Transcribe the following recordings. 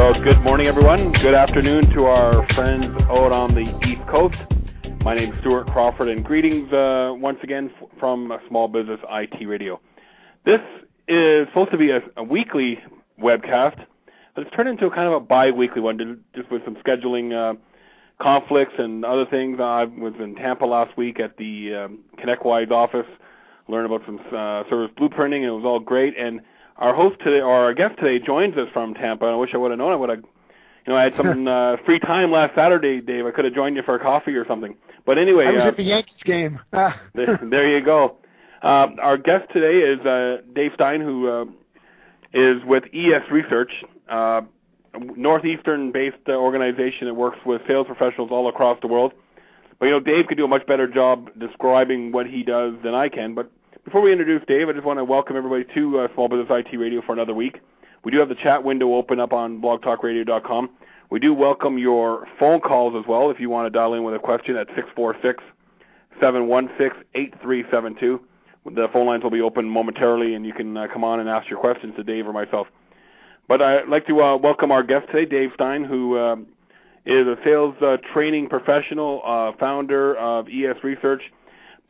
Well, good morning, everyone. Good afternoon to our friends out on the East Coast. My name is Stuart Crawford, and greetings uh, once again f- from Small Business IT Radio. This is supposed to be a, a weekly webcast, but it's turned into a kind of a bi-weekly one, just with some scheduling uh, conflicts and other things. I was in Tampa last week at the um, ConnectWise office, learned about some uh, service blueprinting, and it was all great. And our host today, or our guest today, joins us from Tampa. I wish I would have known. I would have, you know, I had some uh, free time last Saturday, Dave. I could have joined you for a coffee or something. But anyway, I was uh, at the Yankees game. There, there you go. Uh, our guest today is uh, Dave Stein, who uh, is with ES Research, uh, northeastern-based organization that works with sales professionals all across the world. But you know, Dave could do a much better job describing what he does than I can. But before we introduce Dave, I just want to welcome everybody to uh, Small Business IT Radio for another week. We do have the chat window open up on blogtalkradio.com. We do welcome your phone calls as well if you want to dial in with a question at 646 716 8372. The phone lines will be open momentarily, and you can uh, come on and ask your questions to Dave or myself. But I'd like to uh, welcome our guest today, Dave Stein, who uh, is a sales uh, training professional, uh, founder of ES Research.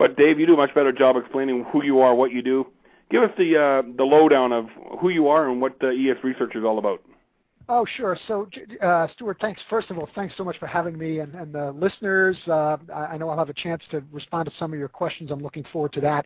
But Dave, you do a much better job explaining who you are, what you do. Give us the uh, the lowdown of who you are and what uh, ES Research is all about. Oh, sure. So, uh, Stuart, thanks. First of all, thanks so much for having me and, and the listeners. Uh, I know I'll have a chance to respond to some of your questions. I'm looking forward to that.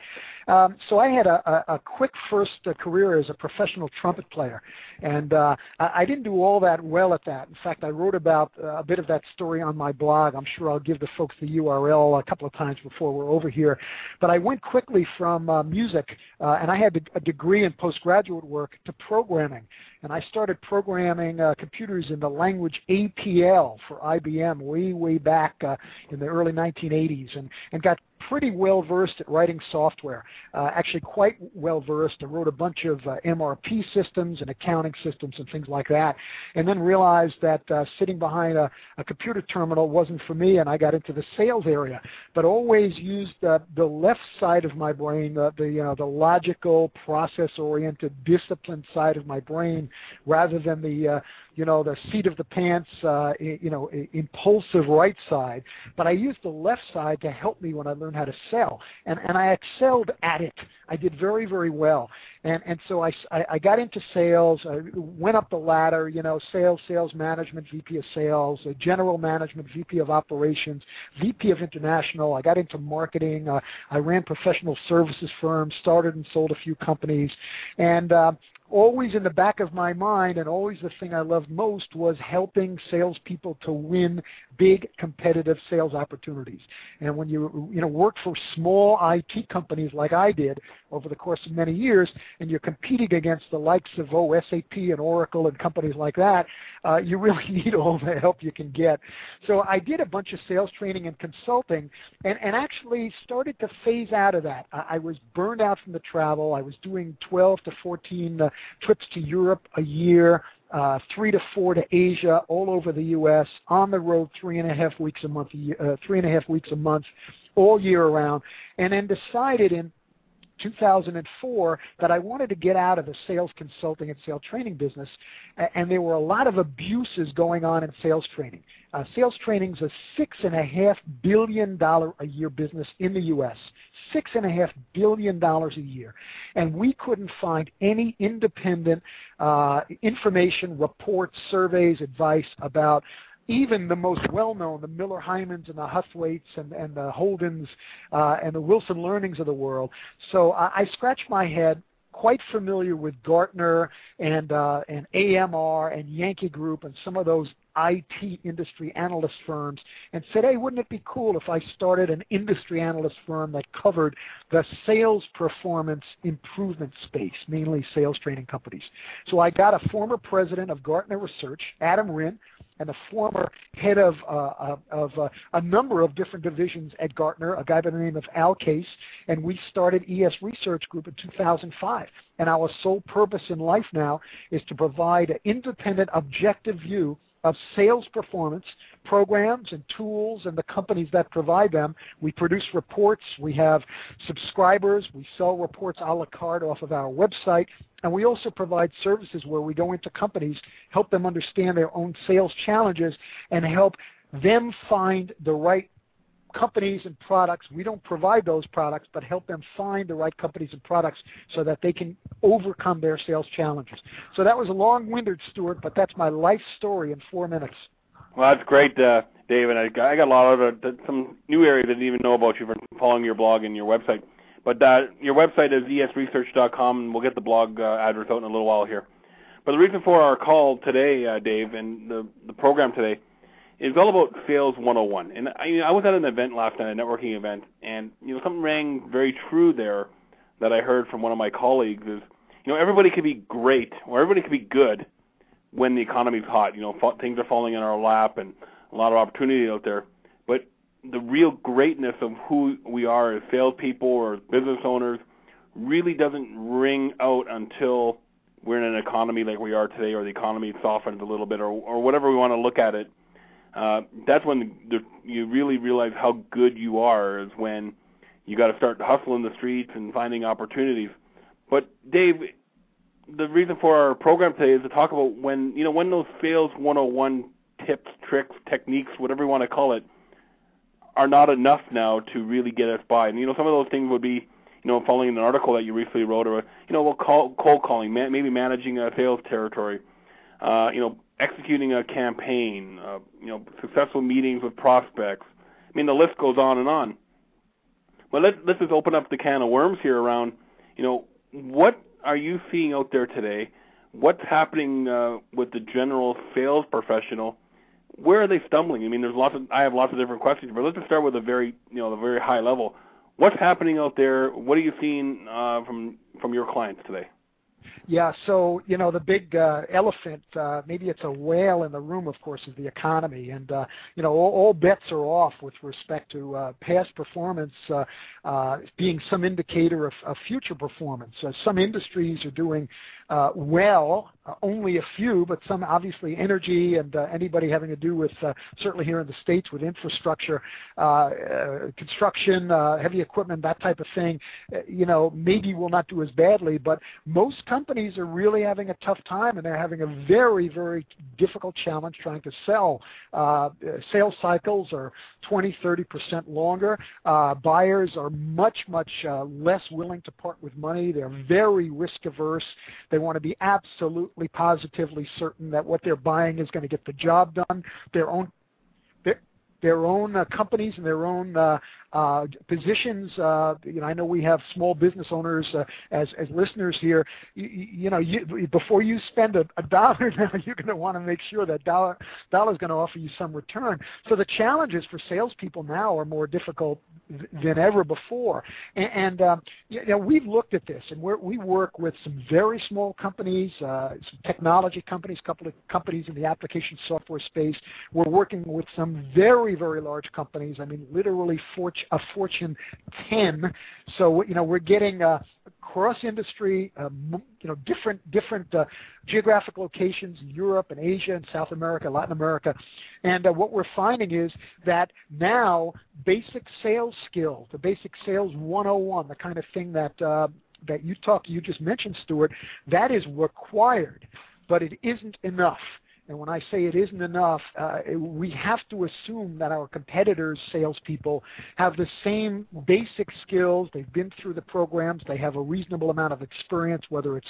Um, so, I had a, a, quick first uh, career as a professional trumpet player, and uh, I didn't do all that well at that. In fact, I wrote about uh, a bit of that story on my blog. I'm sure I'll give the folks the URL a couple of times before we're over here. But I went quickly from uh, music, and I had a degree in postgraduate work to programming and I started programming uh, computers in the language APL for IBM way, way back uh, in the early 1980s, and, and got pretty well versed at writing software. Uh, actually, quite well versed. I wrote a bunch of uh, MRP systems and accounting systems and things like that, and then realized that uh, sitting behind a, a computer terminal wasn't for me, and I got into the sales area. But always used the left side of my brain, the the the logical, process-oriented, disciplined side of my brain, rather than the uh, you know, the seat of the pants, uh, you know, impulsive right side. But I used the left side to help me when I learned how to sell, and and I excelled at it. I did very very well, and and so I I, got into sales. I went up the ladder, you know, sales, sales management, VP of sales, uh, general management, VP of operations, VP of international. I got into marketing. Uh, I ran professional services firms, started and sold a few companies, and uh, always in the back of my mind and always the thing I loved most was helping salespeople to win big competitive sales opportunities. And when you you know work for small IT companies like I did over the course of many years, and you're competing against the likes of oh SAP and Oracle and companies like that, uh, you really need all the help you can get. So I did a bunch of sales training and consulting, and and actually started to phase out of that. I, I was burned out from the travel. I was doing 12 to 14 uh, trips to Europe a year uh, three to four to Asia, all over the U.S., on the road three and a half weeks a month, uh, three and a half weeks a month, all year around, and then decided in 2004 that I wanted to get out of the sales consulting and sales training business, and there were a lot of abuses going on in sales training. Uh, sales training is a six and a half billion dollar a year business in the U.S. Six and a half billion dollars a year, and we couldn't find any independent uh, information, reports, surveys, advice about even the most well-known, the Miller Heimans and the Huthwaites and, and the Holdens uh, and the Wilson Learnings of the world. So I, I scratched my head quite familiar with Gartner and uh, and AMR and Yankee Group and some of those IT industry analyst firms and said, hey, wouldn't it be cool if I started an industry analyst firm that covered the sales performance improvement space, mainly sales training companies. So I got a former president of Gartner Research, Adam Rinn, and a former head of, uh, of uh, a number of different divisions at Gartner, a guy by the name of Al Case, and we started ES Research Group in 2005. And our sole purpose in life now is to provide an independent, objective view of sales performance programs and tools and the companies that provide them. We produce reports. We have subscribers. We sell reports a la carte off of our website. And we also provide services where we go into companies, help them understand their own sales challenges, and help them find the right companies and products. We don't provide those products, but help them find the right companies and products so that they can overcome their sales challenges. So that was a long-winded, Stuart, but that's my life story in four minutes. Well, that's great, uh, Dave, and I got, I got a lot of uh, some new areas I didn't even know about you from following your blog and your website. But uh, your website is esresearch.com, and we'll get the blog uh, address out in a little while here. But the reason for our call today, uh, Dave, and the, the program today is all about sales 101. And I, you know, I was at an event last night, a networking event, and you know something rang very true there that I heard from one of my colleagues is, you know, everybody could be great or everybody could be good when the economy's hot. You know, things are falling in our lap and a lot of opportunity out there. The real greatness of who we are as salespeople or business owners really doesn't ring out until we're in an economy like we are today, or the economy softens a little bit, or or whatever we want to look at it uh, that's when the, you really realize how good you are is when you got to start hustling the streets and finding opportunities. But Dave, the reason for our program today is to talk about when you know when those sales 101 tips, tricks, techniques, whatever you want to call it, are not enough now to really get us by. And you know some of those things would be you know following an article that you recently wrote, or you know well, call, cold calling, maybe managing a sales territory. Uh, you know, executing a campaign, uh, you know, successful meetings with prospects. I mean, the list goes on and on. But let's let's just open up the can of worms here around, you know, what are you seeing out there today? What's happening uh, with the general sales professional? Where are they stumbling? I mean, there's lots of I have lots of different questions, but let's just start with a very you know the very high level. What's happening out there? What are you seeing uh, from from your clients today? Yeah, so you know the big uh, elephant, uh, maybe it's a whale in the room, of course, is the economy, and uh, you know all, all bets are off with respect to uh, past performance uh, uh, being some indicator of, of future performance. Uh, some industries are doing uh, well, uh, only a few, but some obviously energy and uh, anybody having to do with uh, certainly here in the states with infrastructure, uh, uh, construction, heavy equipment, that type of thing. you know, maybe will not do as badly, but most companies are really having a tough time, and they're having a very, very difficult challenge trying to sell. Uh, sales cycles are 20, 30 percent longer. Uh, buyers are much, much uh, less willing to part with money. They're very risk averse. They want to be absolutely positively certain that what they're buying is going to get the job done. Their own their, own uh, companies and their own uh, uh, positions. Uh, you know, I know we have small business owners uh, as as listeners here. You, you know, you, before you spend a, a dollar now, you're going to want to make sure that dollar dollar is going to offer you some return. So the challenges for salespeople now are more difficult th- than ever before. And, and um, you know, we've looked at this, and we're, we work with some very small companies, uh, some technology companies, couple of companies in the application software space. We're working with some very very large companies. I mean, literally Fortune a Fortune 10. So you know we're getting uh, cross industry, uh, you know different different uh, geographic locations in Europe and Asia and South America, Latin America, and uh, what we're finding is that now basic sales skill, the basic sales 101, the kind of thing that uh, that you talk you just mentioned, Stuart, that is required, but it isn't enough and when I say it isn't enough, uh, we have to assume that our competitors' salespeople have the same basic skills. They've been through the programs. They have a reasonable amount of experience, whether it's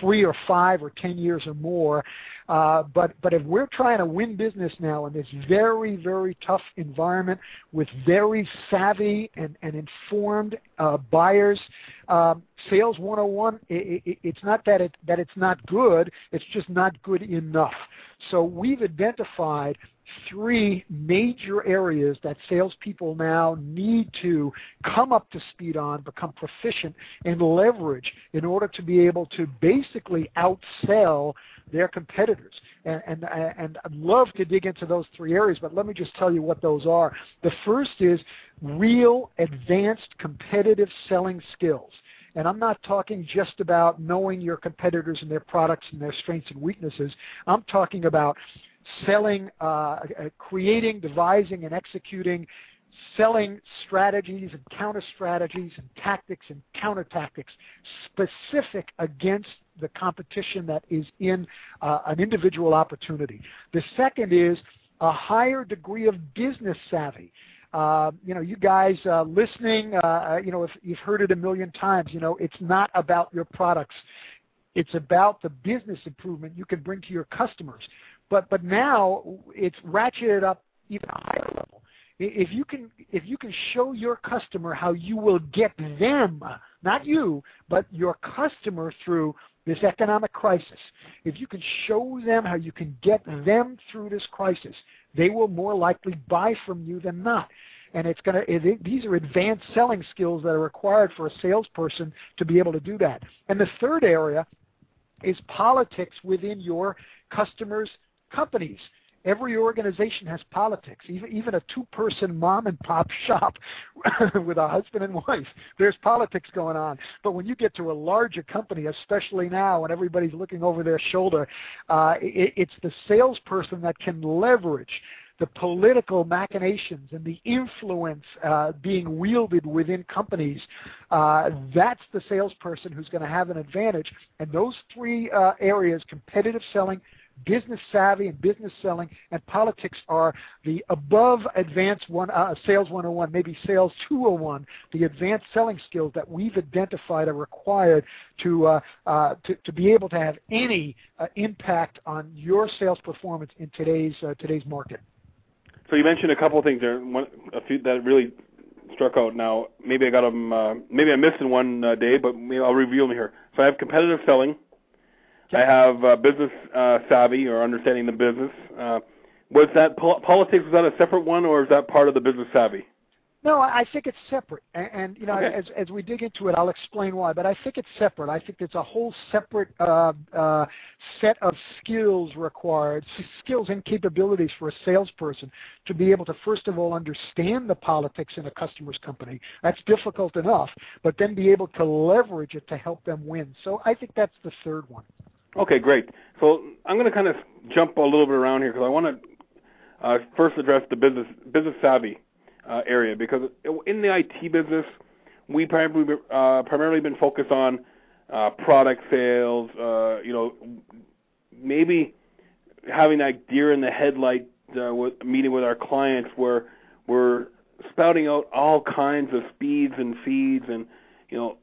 three or five or ten years or more. Uh, but but if we're trying to win business now in this very very tough environment with very savvy and, and informed uh, buyers, um, sales 101 it, it, it's not that it that it's not good. It's just not good enough. So we've identified three major areas that salespeople now need to come up to speed on, become proficient, and leverage in order to be able to basically outsell their competitors. And, and, and I'd love to dig into those three areas, but let me just tell you what those are. The first is real advanced competitive selling skills. And I'm not talking just about knowing your competitors and their products and their strengths and weaknesses. I'm talking about selling, uh, uh, creating, devising, and executing selling strategies and counter strategies and tactics and counter tactics specific against the competition that is in uh, an individual opportunity. The second is a higher degree of business savvy. Uh, you know, you guys uh, listening, uh, uh, you know, if you've heard it a million times, you know, it's not about your products. It's about the business improvement you can bring to your customers. But but now it's ratcheted up even higher level. If you can if you can show your customer how you will get them, not you, but your customer through this economic crisis, if you can show them how you can get them through this crisis, they will more likely buy from you than not. And it's going to, these are advanced selling skills that are required for a salesperson to be able to do that. And the third area is politics within your customers' companies. Every organization has politics, even, even a two person mom and pop shop with a husband and wife. There's politics going on. But when you get to a larger company, especially now when everybody's looking over their shoulder, uh, it, it's the salesperson that can leverage the political machinations and the influence uh, being wielded within companies, uh, that's the salesperson who's going to have an advantage. And those three uh, areas competitive selling, business savvy and business selling and politics are the above advanced one uh, sales 101 maybe sales 201 the advanced selling skills that we've identified are required to uh, uh, to, to be able to have any uh, impact on your sales performance in today's uh, today's market. So you mentioned a couple of things there one a few that really struck out. Now maybe i got them uh, maybe i missed in one day but maybe i'll review them here. So i have competitive selling I have uh, business uh, savvy or understanding the business. Uh, was that po- politics? Was that a separate one, or is that part of the business savvy? No, I think it's separate, and, and you know, okay. as as we dig into it, I'll explain why. But I think it's separate. I think it's a whole separate uh, uh, set of skills required, skills and capabilities for a salesperson to be able to first of all understand the politics in a customer's company. That's difficult enough, but then be able to leverage it to help them win. So I think that's the third one. Okay, great. So I'm going to kind of jump a little bit around here because I want to uh, first address the business business savvy uh, area because in the IT business we primarily uh, primarily been focused on uh, product sales. Uh, you know, maybe having that deer in the headlight uh, with, meeting with our clients where we're spouting out all kinds of speeds and feeds and you know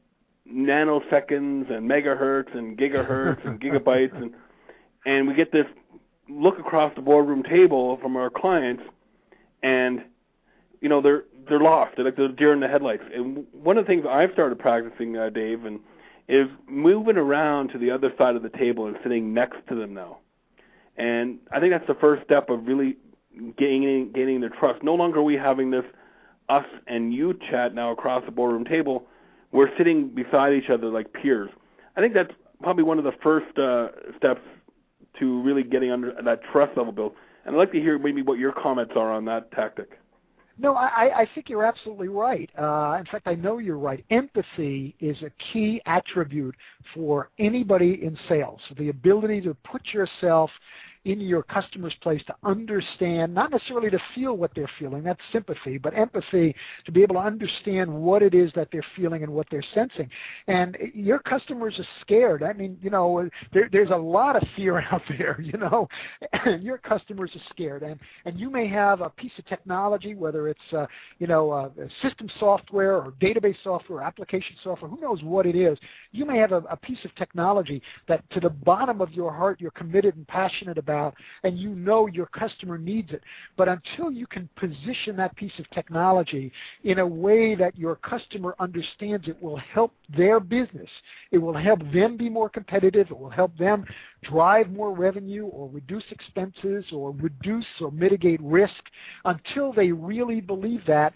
nanoseconds and megahertz and gigahertz and gigabytes and and we get this look across the boardroom table from our clients and you know they're they're lost. They're like the deer in the headlights. And one of the things i've started practicing uh, dave and is moving around to the other side of the table and sitting next to them now. And i think that's the first step of really gaining gaining their trust. No longer are we having this us and you chat now across the boardroom table we're sitting beside each other like peers. I think that's probably one of the first uh, steps to really getting under that trust level built. And I'd like to hear maybe what your comments are on that tactic. No, I, I think you're absolutely right. Uh, in fact, I know you're right. Empathy is a key attribute for anybody in sales. The ability to put yourself in your customer's place to understand, not necessarily to feel what they're feeling, that's sympathy, but empathy to be able to understand what it is that they're feeling and what they're sensing. And your customers are scared. I mean, you know, there, there's a lot of fear out there, you know, your customers are scared. And, and you may have a piece of technology, whether it's, uh, you know, uh, system software or database software, application software, who knows what it is. You may have a, a piece of technology that to the bottom of your heart you're committed and passionate about, and you know your customer needs it. But until you can position that piece of technology in a way that your customer understands it will help their business, it will help them be more competitive, it will help them drive more revenue or reduce expenses or reduce or mitigate risk until they really believe that,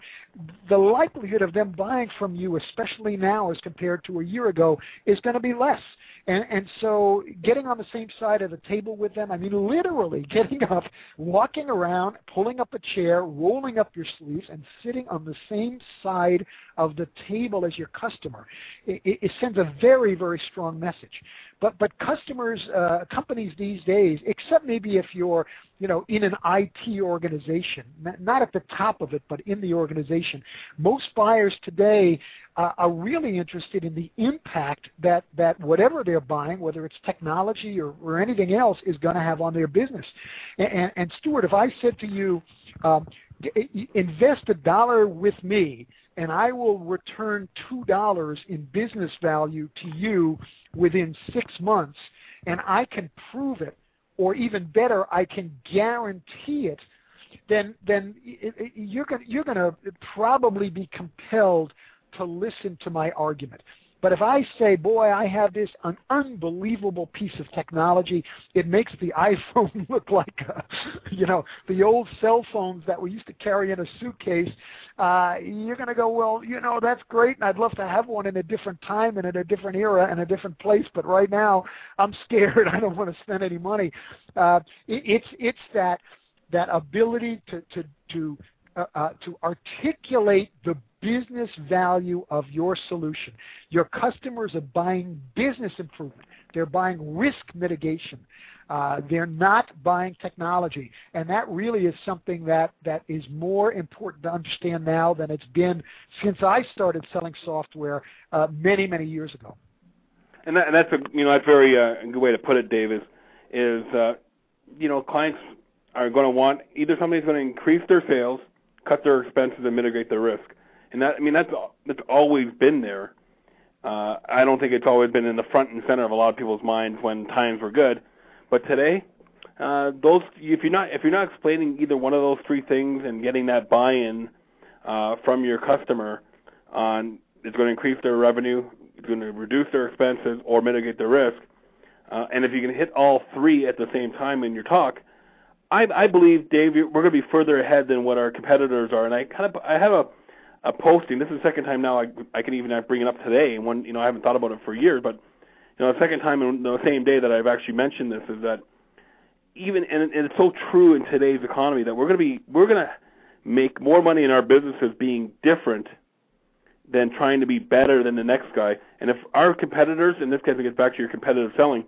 the likelihood of them buying from you, especially now as compared to a year ago, is going to be less. And, and so getting on the same side of the table with them, I mean literally getting up, walking around, pulling up a chair, rolling up your sleeves, and sitting on the same side of the table as your customer, it, it sends a very, very strong message. But but customers, uh, companies these days, except maybe if you're you know in an IT organization, not at the top of it, but in the organization, most buyers today uh, are really interested in the impact that that whatever they're buying, whether it's technology or, or anything else, is going to have on their business. And, and, and Stuart, if I said to you, um, invest a dollar with me and I will return $2 in business value to you within six months, and I can prove it, or even better, I can guarantee it, then then you're going you're going to probably be compelled to listen to my argument. But if I say, boy, I have this an unbelievable piece of technology, it makes the iPhone look like, a, you know, the old cell phones that we used to carry in a suitcase. Uh, you're going to go, well, you know, that's great, and I'd love to have one in a different time and in a different era and a different place. But right now, I'm scared. I don't want to spend any money. Uh, it, it's it's that that ability to to to uh, uh, to articulate the business value of your solution. Your customers are buying business improvement. They're buying risk mitigation. Uh, they're not buying technology, and that really is something that, that is more important to understand now than it's been since I started selling software uh, many, many years ago. And, that, and that's a you know that's very uh, good way to put it, Dave. Is is uh, you know clients are going to want either somebody's going to increase their sales, cut their expenses, and mitigate their risk and that I mean that's that's always been there. Uh, I don't think it's always been in the front and center of a lot of people's minds when times were good, but today, uh, those if you're not if you're not explaining either one of those three things and getting that buy-in uh, from your customer on it's going to increase their revenue, it's going to reduce their expenses or mitigate their risk, uh, and if you can hit all three at the same time in your talk, I, I believe, Dave, we're going to be further ahead than what our competitors are. And I kind of I have a a posting. This is the second time now I, I can even bring it up today. And one, you know, I haven't thought about it for years, but you know, the second time in the same day that I've actually mentioned this is that even and, and it's so true in today's economy that we're going to be we're going to make more money in our businesses being different than trying to be better than the next guy. And if our competitors, in this case, it gets back to your competitive selling,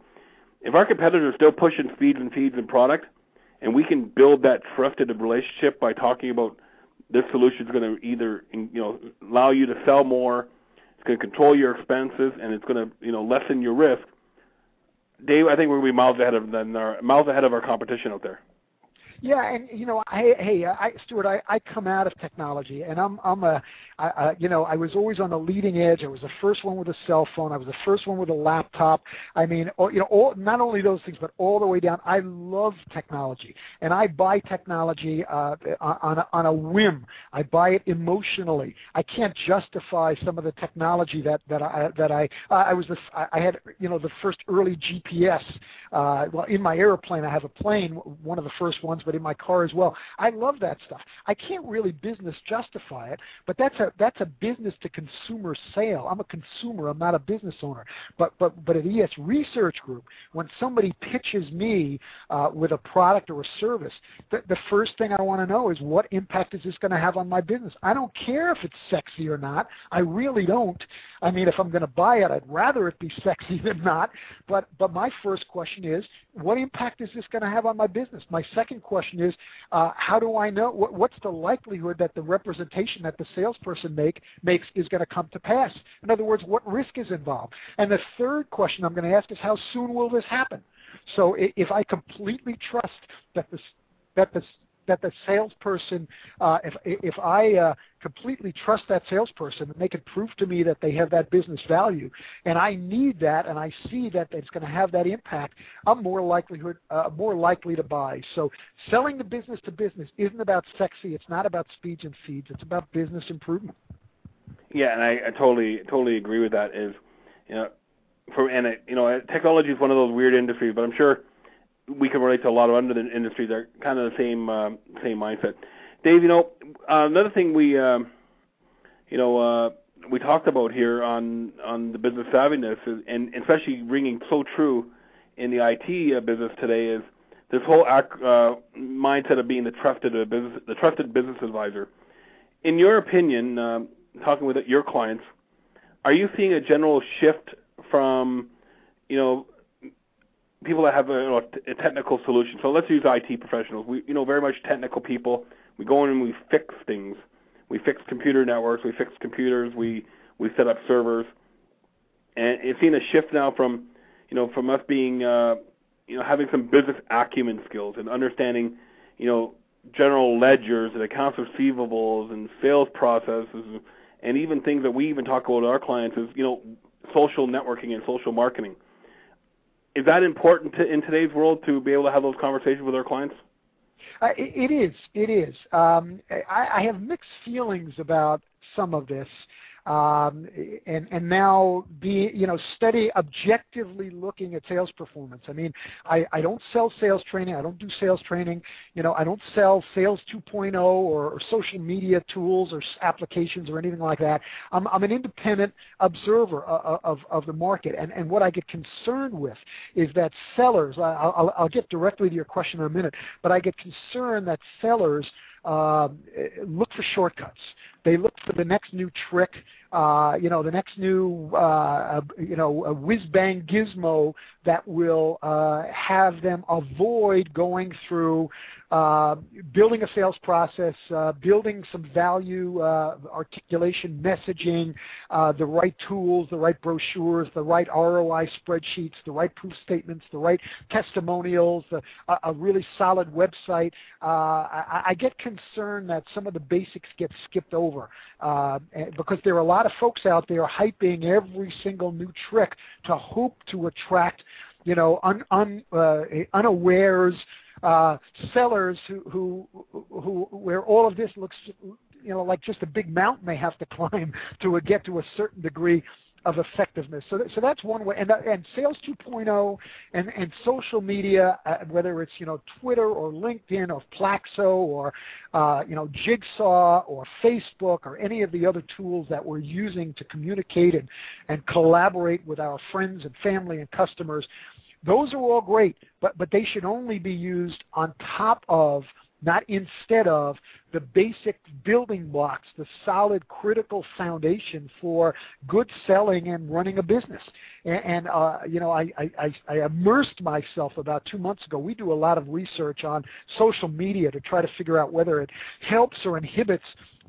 if our competitors are still pushing speeds and feeds and product, and we can build that trusted relationship by talking about this solution is going to either you know allow you to sell more, it's going to control your expenses, and it's going to you know lessen your risk. Dave, I think we're going to be miles ahead of our miles ahead of our competition out there. Yeah, and you know, I, hey, I, Stuart, I, I come out of technology, and I'm, I'm a, I, I, you know, I was always on the leading edge. I was the first one with a cell phone. I was the first one with a laptop. I mean, all, you know, all, not only those things, but all the way down. I love technology, and I buy technology uh, on a, on a whim. I buy it emotionally. I can't justify some of the technology that that I that I I was the I had you know the first early GPS. Uh, well, in my airplane, I have a plane, one of the first ones but in my car as well. I love that stuff. I can't really business justify it, but that's a that's a business to consumer sale. I'm a consumer. I'm not a business owner. But but but at ES Research Group, when somebody pitches me uh, with a product or a service, the, the first thing I want to know is what impact is this going to have on my business. I don't care if it's sexy or not. I really don't. I mean, if I'm going to buy it, I'd rather it be sexy than not. But but my first question is, what impact is this going to have on my business? My second question is, uh, how do I know what, what's the likelihood that the representation that the salesperson make makes is going to come to pass? In other words, what risk is involved? And the third question I'm going to ask is, how soon will this happen? So if I completely trust that the that the that the salesperson, uh, if if I uh, completely trust that salesperson and they can prove to me that they have that business value, and I need that, and I see that it's going to have that impact, I'm more likelihood uh, more likely to buy. So selling the business to business isn't about sexy. It's not about speeds and feeds. It's about business improvement. Yeah, and I, I totally totally agree with that. Is you know, for and it, you know, technology is one of those weird industries, but I'm sure we can relate to a lot of other industries. They're kind of the same uh, same mindset. Dave, you know, uh, another thing we, um, you know, uh, we talked about here on on the business savviness, is, and especially ringing so true in the IT uh, business today is this whole uh, mindset of being the trusted uh, business, the trusted business advisor. In your opinion, um, talking with your clients, are you seeing a general shift from, you know, people that have a, you know, a technical solution. So let's use IT professionals. We, you know, very much technical people. We go in and we fix things. We fix computer networks. We fix computers. We we set up servers. And it's seen a shift now from, you know, from us being, uh, you know, having some business acumen skills and understanding, you know, general ledgers and accounts receivables and sales processes and even things that we even talk about with our clients is, you know, social networking and social marketing is that important to, in today's world to be able to have those conversations with our clients? Uh, it, it is. It is. Um, I, I have mixed feelings about some of this um, and and now be you know study objectively looking at sales performance. I mean, I, I don't sell sales training. I don't do sales training. You know, I don't sell sales 2.0 or, or social media tools or applications or anything like that. I'm I'm an independent observer of of, of the market, and and what I get concerned with is that sellers. I'll, I'll I'll get directly to your question in a minute, but I get concerned that sellers uh, look for shortcuts. They look for the next new trick, uh, you know, the next new, uh, you know, a whiz bang gizmo that will uh, have them avoid going through uh, building a sales process, uh, building some value uh, articulation messaging, uh, the right tools, the right brochures, the right ROI spreadsheets, the right proof statements, the right testimonials, the, a, really solid website. Uh, I, I, get concerned that some of the basics get skipped over uh, because there are a lot of folks out there hyping every single new trick to hope to attract you know, un, un, uh, unawares uh, sellers who, who, who, where all of this looks, you know, like just a big mountain they have to climb to get to a certain degree of effectiveness. So, so that's one way. And, and Sales 2.0 and, and social media, uh, whether it's you know Twitter or LinkedIn or Plaxo or uh, you know Jigsaw or Facebook or any of the other tools that we're using to communicate and, and collaborate with our friends and family and customers, those are all great, but, but they should only be used on top of, not instead of, the basic building blocks, the solid critical foundation for good selling and running a business. And, and uh, you know, I, I, I immersed myself about two months ago. We do a lot of research on social media to try to figure out whether it helps or inhibits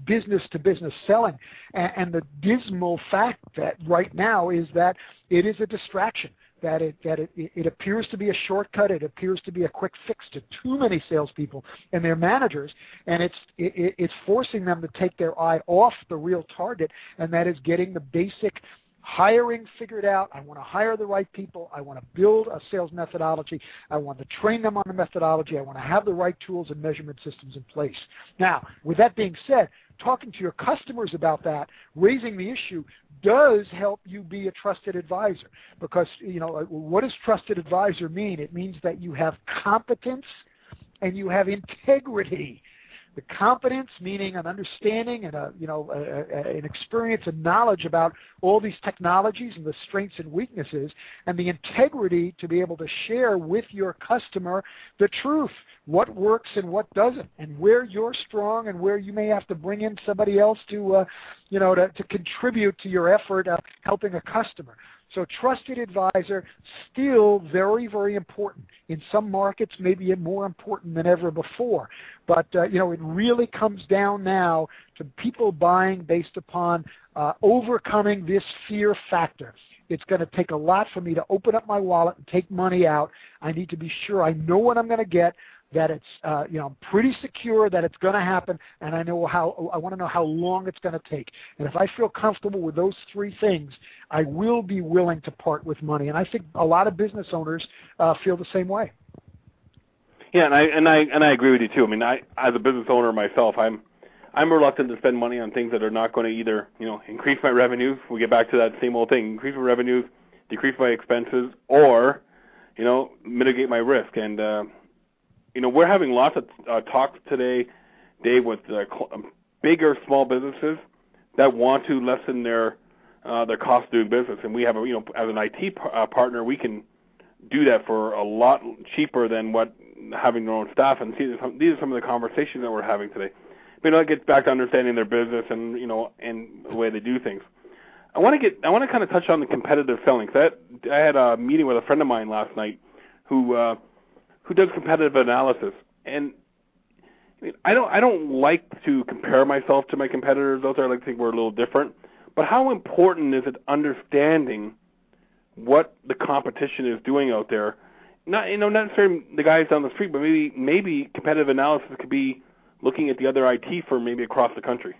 business to business selling. And, and the dismal fact that right now is that it is a distraction that it that it, it appears to be a shortcut. It appears to be a quick fix to too many salespeople and their managers, and it's it, it's forcing them to take their eye off the real target, and that is getting the basic hiring figured out. I want to hire the right people. I want to build a sales methodology. I want to train them on the methodology. I want to have the right tools and measurement systems in place. Now, with that being said, talking to your customers about that, raising the issue, does help you be a trusted advisor. Because, you know, uh, what does trusted advisor mean? It means that you have competence and you have integrity. The competence, meaning an understanding and a you know a, a, an experience and knowledge about all these technologies and the strengths and weaknesses, and the integrity to be able to share with your customer the truth, what works and what doesn't, and where you're strong and where you may have to bring in somebody else to uh, you know to, to contribute to your effort of helping a customer. So trusted advisor, still very, very important. In some markets, maybe more important than ever before. But uh, you know, it really comes down now to people buying based upon uh, overcoming this fear factor. It's going to take a lot for me to open up my wallet and take money out. I need to be sure I know what I'm going to get that it's uh, you know I'm pretty secure that it's going to happen, and I know how I want to know how long it's going to take. And if I feel comfortable with those three things, I will be willing to part with money. And I think a lot of business owners uh, feel the same way. Yeah, and I and I and I agree with you too. I mean, I as a business owner myself, I'm I'm reluctant to spend money on things that are not going to either you know increase my revenues. We get back to that same old thing: increase my revenues, decrease my expenses, or you know mitigate my risk. And uh, you know, we're having lots of uh, talks today, Dave, with uh, cl- um, big small businesses that want to lessen their uh, their cost of doing business, and we have a you know as an IT uh, partner, we can do that for a lot cheaper than what having their own staff. And see, these are some of the conversations that we're having today. But, you know, it gets back to understanding their business and you know and the way they do things. I want to get I want to kind of touch on the competitive selling. I, I had a meeting with a friend of mine last night who uh, who does competitive analysis, and I, mean, I don't I don't like to compare myself to my competitors out there. I like to think we're a little different. But how important is it understanding what the competition is doing out there? Not you know not necessarily the guys down the street, but maybe maybe competitive analysis could be looking at the other IT firm maybe across the country.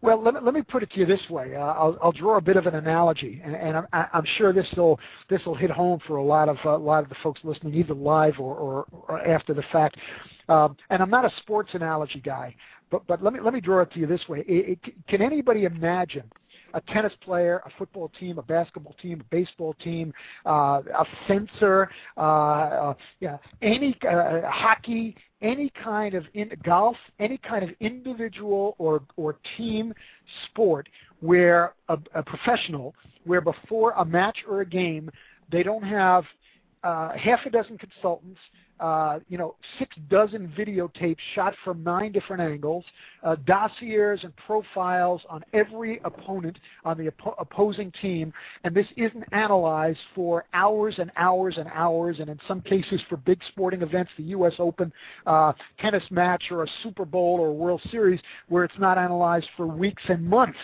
Well, let me, let me put it to you this way. Uh, I'll, I'll draw a bit of an analogy, and, and I'm, I'm sure this will this will hit home for a lot of uh, a lot of the folks listening, either live or, or, or after the fact. Um, and I'm not a sports analogy guy, but but let me let me draw it to you this way. It, it, can anybody imagine a tennis player, a football team, a basketball team, a baseball team, uh, a fencer, uh, uh, yeah, any uh, hockey, any kind of in golf, any kind of individual or or team sport where a, a professional, where before a match or a game, they don't have uh, half a dozen consultants, uh, you know, six dozen videotapes shot from nine different angles, uh, dossiers and profiles on every opponent on the op- opposing team, and this isn't analyzed for hours and hours and hours, and in some cases for big sporting events, the U.S. Open uh, tennis match or a Super Bowl or World Series, where it's not analyzed for weeks and months.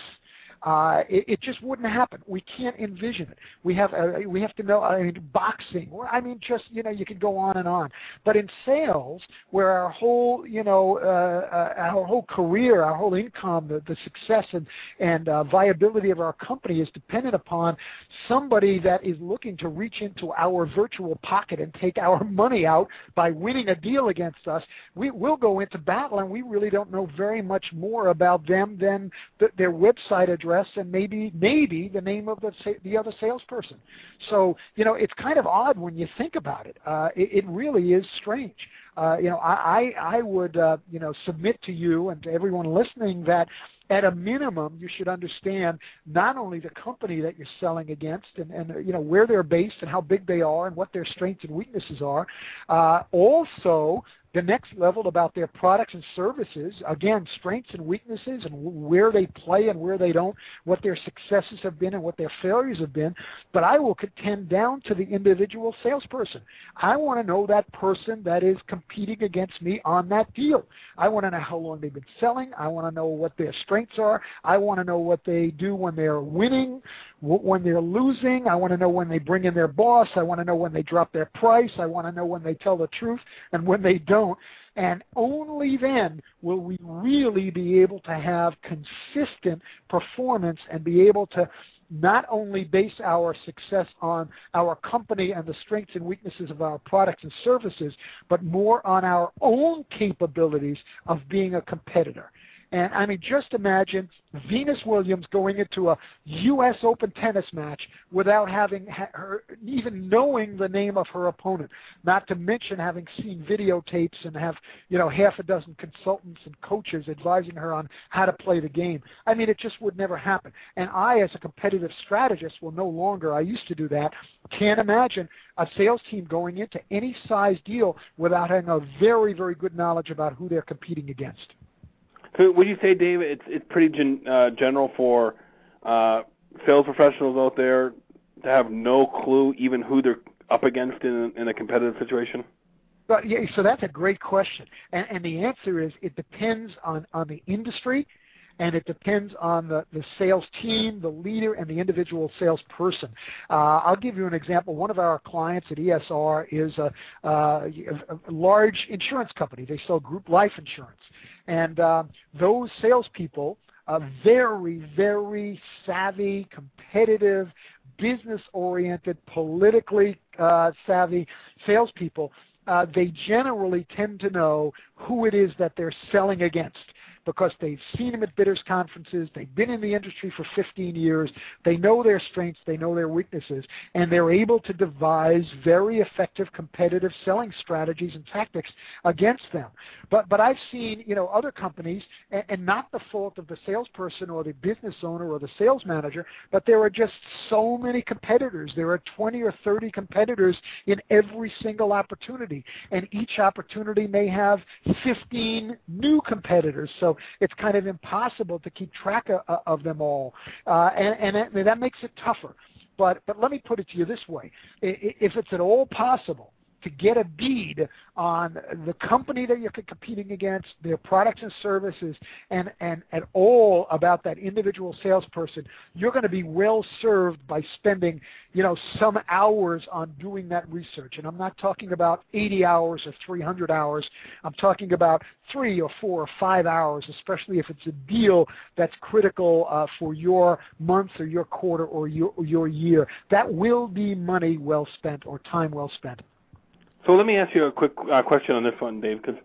Uh, it, it just wouldn't happen. We can't envision it. We have uh, we have to know. I mean, boxing. I mean, just you know, you could go on and on. But in sales, where our whole you know uh, uh, our whole career, our whole income, the, the success and and uh, viability of our company is dependent upon somebody that is looking to reach into our virtual pocket and take our money out by winning a deal against us. We will go into battle, and we really don't know very much more about them than the, their website address address and maybe maybe the name of the the other salesperson. So you know it's kind of odd when you think about it. Uh, it, it really is strange. Uh, you know, I I, I would uh, you know submit to you and to everyone listening that at a minimum, you should understand not only the company that you're selling against and, and you know where they're based and how big they are and what their strengths and weaknesses are. Uh, also, the next level about their products and services, again, strengths and weaknesses and where they play and where they don't, what their successes have been and what their failures have been. But I will contend down to the individual salesperson. I want to know that person that is competing against me on that deal. I want to know how long they've been selling. I want to know what their strengths are. I want to know what they do when they're winning, when they're losing. I want to know when they bring in their boss. I want to know when they drop their price. I want to know when they tell the truth and when they don't. And only then will we really be able to have consistent performance and be able to not only base our success on our company and the strengths and weaknesses of our products and services, but more on our own capabilities of being a competitor. And I mean, just imagine Venus Williams going into a U.S. Open tennis match without having ha- her even knowing the name of her opponent. Not to mention having seen videotapes and have you know half a dozen consultants and coaches advising her on how to play the game. I mean, it just would never happen. And I, as a competitive strategist, will no longer. I used to do that. Can't imagine a sales team going into any size deal without having a very, very good knowledge about who they're competing against. So would you say, Dave, it's it's pretty gen, uh, general for uh, sales professionals out there to have no clue even who they're up against in in a competitive situation? But yeah, so that's a great question, and, and the answer is it depends on on the industry, and it depends on the the sales team, the leader, and the individual salesperson. Uh, I'll give you an example. One of our clients at ESR is a, uh, a large insurance company. They sell group life insurance, and uh, those salespeople. are very, very savvy, competitive, business oriented, politically uh, savvy salespeople uh, they generally tend to know who it is that they're selling against because they've seen them at bidders conferences, they've been in the industry for 15 years, they know their strengths, they know their weaknesses, and they're able to devise very effective competitive selling strategies and tactics against them. But but I've seen you know other companies, and, and not the fault of the salesperson or the business owner or the sales manager, but there are just so many competitors. There are 20 or 30 competitors in every single opportunity, and each opportunity may have 15 new competitors. So it's kind of impossible to keep track of, of them all, uh, and, and that, makes it tougher. But but let me put it to you this way: if it's at all possible to get a bead on the company that you're competing against, their products and services, and, and at all about that individual salesperson, you're going to be well served by spending, you know, some hours on doing that research. And I'm not talking about 80 hours or 300 hours. I'm talking about three or four or five hours, especially if it's a deal that's critical uh, for your month or your quarter or your, your year. That will be money well spent or time well spent. So let me ask you a quick uh, question on this one, Dave, because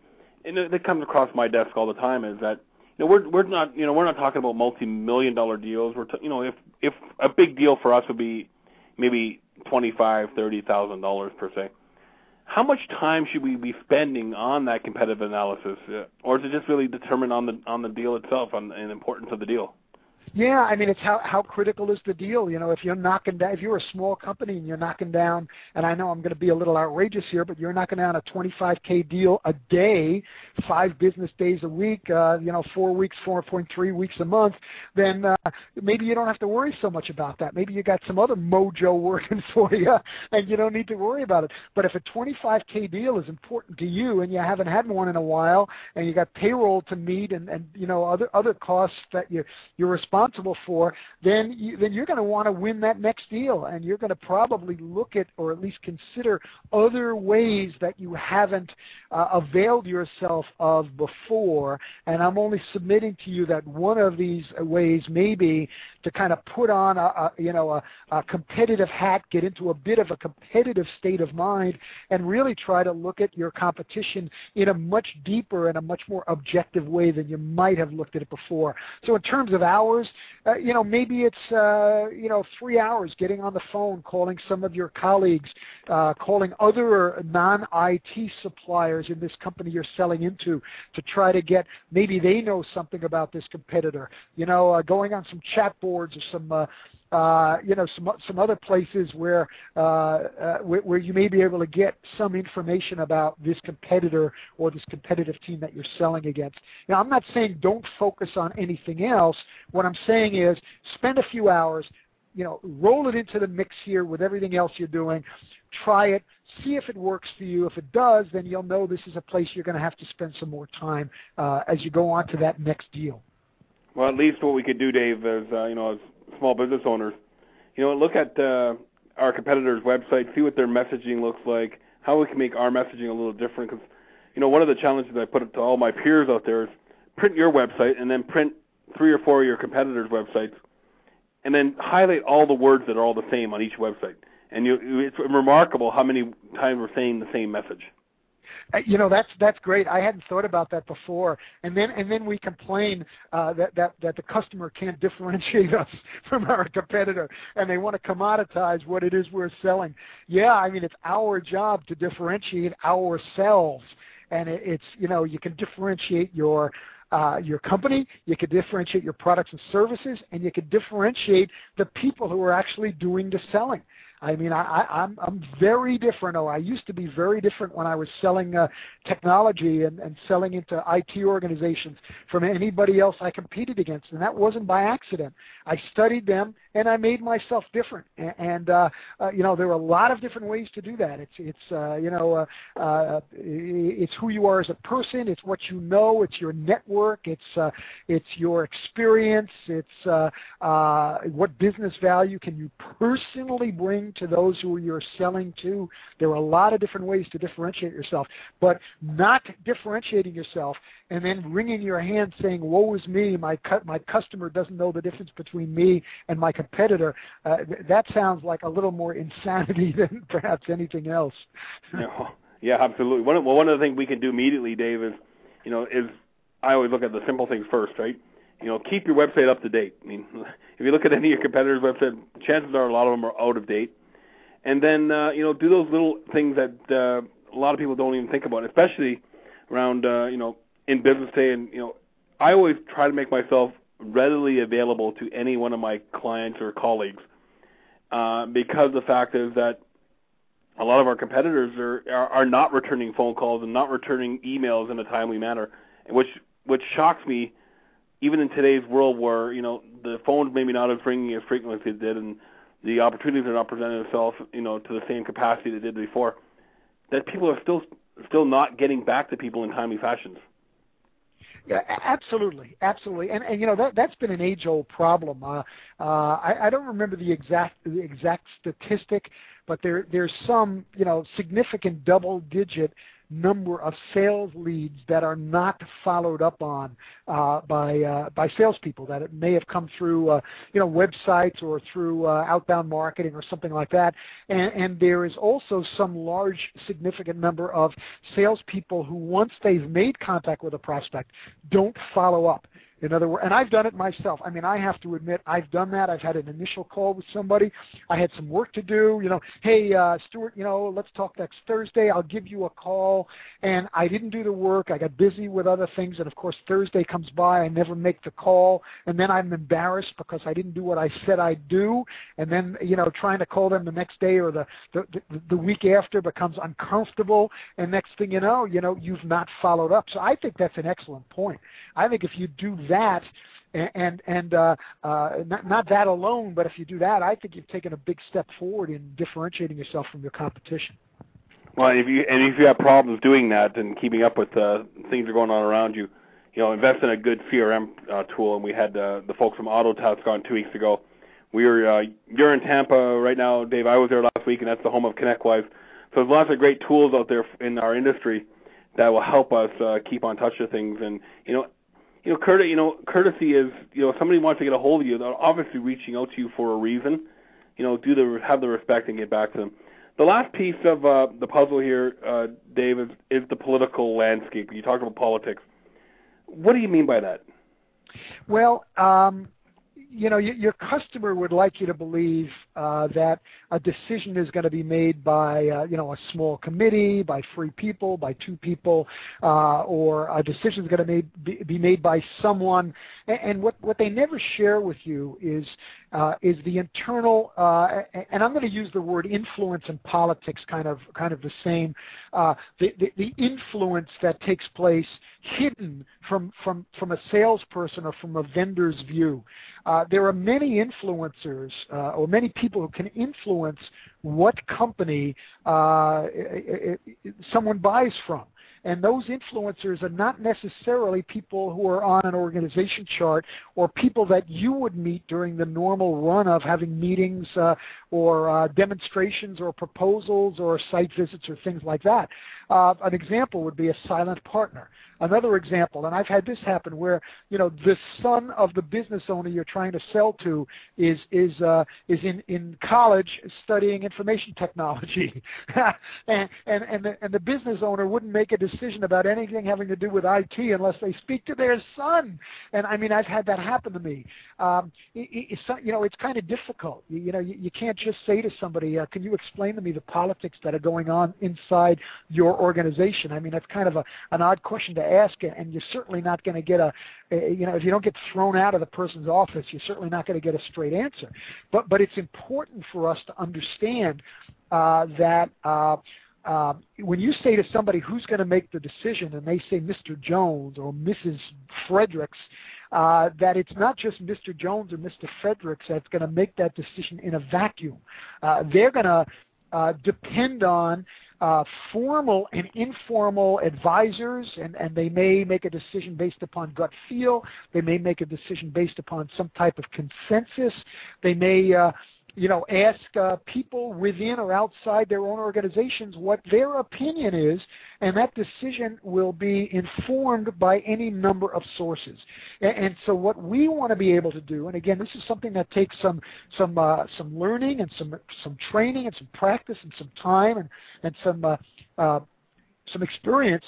it comes across my desk all the time. Is that you know we're we're not you know we're not talking about multi-million dollar deals. We're t- you know if if a big deal for us would be maybe twenty-five, thirty thousand dollars per se. How much time should we be spending on that competitive analysis, uh, or is it just really determined on the on the deal itself, on the importance of the deal? Yeah, I mean, it's how how critical is the deal? You know, if you're knocking down, if you're a small company and you're knocking down, and I know I'm going to be a little outrageous here, but you're knocking down a 25k deal a day, five business days a week, uh, you know, four weeks, 4.3 weeks a month, then uh, maybe you don't have to worry so much about that. Maybe you got some other mojo working for you, and you don't need to worry about it. But if a 25k deal is important to you and you haven't had one in a while, and you got payroll to meet and and you know other other costs that you you're responsible responsible for, then you, then you're going to want to win that next deal, and you're going to probably look at or at least consider other ways that you haven't uh, availed yourself of before. And I'm only submitting to you that one of these ways may be to kind of put on a, a you know a, a competitive hat, get into a bit of a competitive state of mind, and really try to look at your competition in a much deeper and a much more objective way than you might have looked at it before. So in terms of hours, uh, you know, maybe it's uh, you know three hours getting on the phone, calling some of your colleagues, uh, calling other non-IT suppliers in this company you're selling into to try to get maybe they know something about this competitor. You know, uh, going on some chat boards or some uh, uh, you know, some some other places where, uh, uh, where where you may be able to get some information about this competitor or this competitive team that you're selling against. Now, I'm not saying don't focus on anything else. What I'm saying is spend a few hours, you know, roll it into the mix here with everything else you're doing. Try it, see if it works for you. If it does, then you'll know this is a place you're going to have to spend some more time uh, as you go on to that next deal. Well, at least what we could do, Dave, is uh, you know, small business owners, you know, look at uh, our competitors' website, see what their messaging looks like, how we can make our messaging a little different. Because, you know, one of the challenges I put to all my peers out there is print your website and then print three or four of your competitors' websites, and then highlight all the words that are all the same on each website. And you, it's remarkable how many times we're saying the same message. Uh, you know that's that's great. I hadn't thought about that before. And then and then we complain uh, that that that the customer can't differentiate us from our competitor, and they want to commoditize what it is we're selling. Yeah, I mean it's our job to differentiate ourselves, and it, it's you know you can differentiate your uh, your company, you could differentiate your products and services, and you could differentiate the people who are actually doing the selling. I mean, I, I, I'm I'm very different. Oh, I used to be very different when I was selling uh, technology and, and selling into IT organizations from anybody else I competed against, and that wasn't by accident. I studied them and I made myself different. And, and uh, uh, you know, there are a lot of different ways to do that. It's it's uh, you know, uh, uh, it's who you are as a person. It's what you know. It's your network. It's uh, it's your experience. It's uh, uh, what business value can you personally bring to those who you're selling to. There are a lot of different ways to differentiate yourself, but not differentiating yourself and then wringing your hands saying, "Woe is me! My cu- my customer doesn't know the difference between me and my competitor." Uh, th- that sounds like a little more insanity than perhaps anything else. yeah, yeah, absolutely. One of, well, one of the things we can do immediately, Dave, is you know, is I always look at the simple things first, right? You know, keep your website up to date. I mean, if you look at any of your competitors' websites, chances are a lot of them are out of date. And then uh, you know, do those little things that uh, a lot of people don't even think about, especially around uh, you know in business day. And you know, I always try to make myself readily available to any one of my clients or colleagues uh, because the fact is that a lot of our competitors are, are are not returning phone calls and not returning emails in a timely manner, which which shocks me, even in today's world where you know the phones maybe not as ringing as frequently as they did, and the opportunities are not presenting themselves you know to the same capacity they did before. That people are still still not getting back to people in timely fashions. Yeah, absolutely, absolutely, and and you know that that's been an age-old problem. Uh, uh, I, I don't remember the exact the exact statistic, but there there's some you know significant double-digit number of sales leads that are not followed up on uh, by uh, by salespeople. That it may have come through uh, you know websites or through uh, outbound marketing or something like that. And, and there is also some large significant number of salespeople who once they've made contact with a prospect don't follow up. In other words, and I've done it myself. I mean, I have to admit, I've done that. I've had an initial call with somebody. I had some work to do. You know, hey, uh, Stuart, you know, let's talk next Thursday. I'll give you a call. And I didn't do the work. I got busy with other things. And of course, Thursday comes by. I never make the call. And then I'm embarrassed because I didn't do what I said I'd do. And then, you know, trying to call them the next day or the, the, the, the week after becomes uncomfortable. And next thing you know, you know, you've not followed up. So I think that's an excellent point. I think if you do that, that, and and uh, uh, not, not that alone, but if you do that, I think you've taken a big step forward in differentiating yourself from your competition. Well, if you and if you have problems doing that and keeping up with uh, things that are going on around you, you know, invest in a good CRM uh, tool. And we had uh, the folks from Autotask on two weeks ago. We were uh, you're in Tampa right now, Dave. I was there last week, and that's the home of ConnectWise. So there's lots of great tools out there in our industry that will help us uh, keep on touch of things. And you know, you know, courtesy, you know, courtesy is, you know, if somebody wants to get a hold of you, they're obviously reaching out to you for a reason. You know, do the have the respect and get back to them. The last piece of uh, the puzzle here, uh, Dave, is, is the political landscape. You talked about politics. What do you mean by that? Well, um, you know, your customer would like you to believe uh, that a decision is going to be made by, uh, you know, a small committee, by three people, by two people, uh, or a decision is going to be, be made by someone. And, and what, what they never share with you is uh, is the internal, uh, and I'm going to use the word influence in politics, kind of kind of the same, uh, the, the, the influence that takes place hidden from from from a salesperson or from a vendor's view. Uh, there are many influencers uh, or many people who can influence what company uh, someone buys from. and those influencers are not necessarily people who are on an organization chart or people that you would meet during the normal run of having meetings uh, or uh, demonstrations or proposals or site visits or things like that. Uh, an example would be a silent partner. Another example, and I've had this happen where you know the son of the business owner you're trying to sell to is is uh, is in in college studying information technology, and and and the, and the business owner wouldn't make a decision about anything having to do with IT unless they speak to their son. And I mean, I've had that happen to me. Um, it, it's you know it's kind of difficult. You, you know you, you can't just say to somebody, uh, "Can you explain to me the politics that are going on inside your organization?" I mean, that's kind of a an odd question to ask, and you're certainly not going to get a, a, you know, if you don't get thrown out of the person's office, you're certainly not going to get a straight answer. But but it's important for us to understand uh, that. Uh, uh, when you say to somebody who's going to make the decision and they say Mr. Jones or Mrs. Fredericks, uh, that it's not just Mr. Jones or Mr. Fredericks that's going to make that decision in a vacuum. Uh, they're going to uh, depend on uh, formal and informal advisors, and, and they may make a decision based upon gut feel. They may make a decision based upon some type of consensus. They may uh, you know, ask uh, people within or outside their own organizations what their opinion is, and that decision will be informed by any number of sources. And, and so, what we want to be able to do, and again, this is something that takes some some uh, some learning and some some training and some practice and some time and and some uh, uh some experience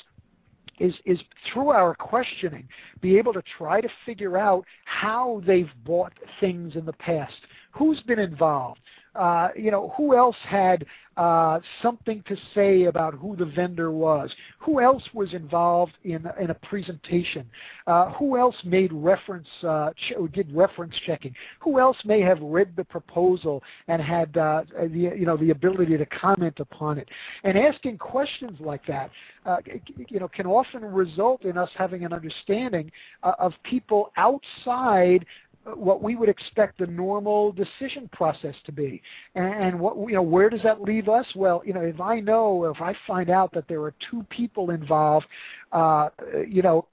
is is through our questioning be able to try to figure out how they've bought things in the past. Who's been involved uh, you know, who else had uh, something to say about who the vendor was? Who else was involved in in a presentation? Uh, who else made reference uh, ch- did reference checking? Who else may have read the proposal and had uh, the you know the ability to comment upon it? And asking questions like that, uh, you know, can often result in us having an understanding of people outside what we would expect the normal decision process to be. And what you know, where does that leave us? Well, you know, if I know, if I find out that there are two people involved, uh, you know.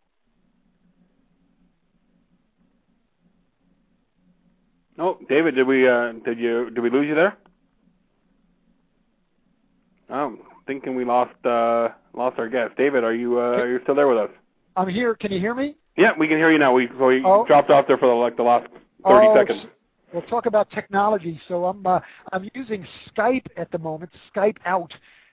Oh, David, did we uh, did you did we lose you there? I'm thinking we lost uh, lost our guest. David, are you uh, are you still there with us? I'm here. Can you hear me? Yeah, we can hear you now. We we oh. dropped off there for the, like the last 30 oh, seconds. We'll talk about technology. So I'm uh, I'm using Skype at the moment, Skype out,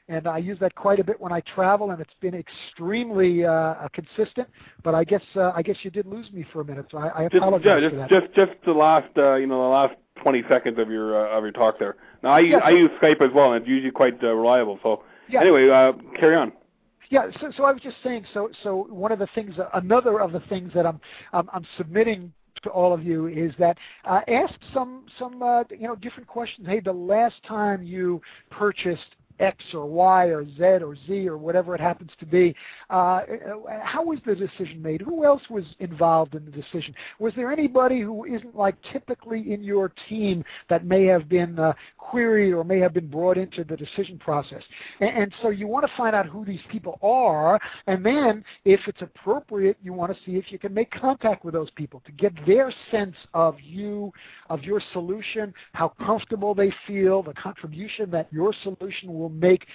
and I use that quite a bit when I travel, and it's been extremely uh, consistent. But I guess uh, I guess you did lose me for a minute, so I, I apologize just, yeah, for that. Just just the last uh, you know the last 20 seconds of your uh, of your talk there. Now I use, I use Skype as well, and it's usually quite uh, reliable. So yeah. anyway, uh, carry on. Yeah, so, so I was just saying. So, so one of the things, another of the things that I'm, I'm, I'm submitting to all of you is that uh, ask some, some, uh, you know, different questions. Hey, the last time you purchased X or Y or Z or Z or whatever it happens to be. Uh, how was the decision made? Who else was involved in the decision? Was there anybody who isn't like typically in your team that may have been uh, queried or may have been brought into the decision process? And, and so you want to find out who these people are, and then if it's appropriate, you want to see if you can make contact with those people to get their sense of you, of your solution, how comfortable they feel, the contribution that your solution will make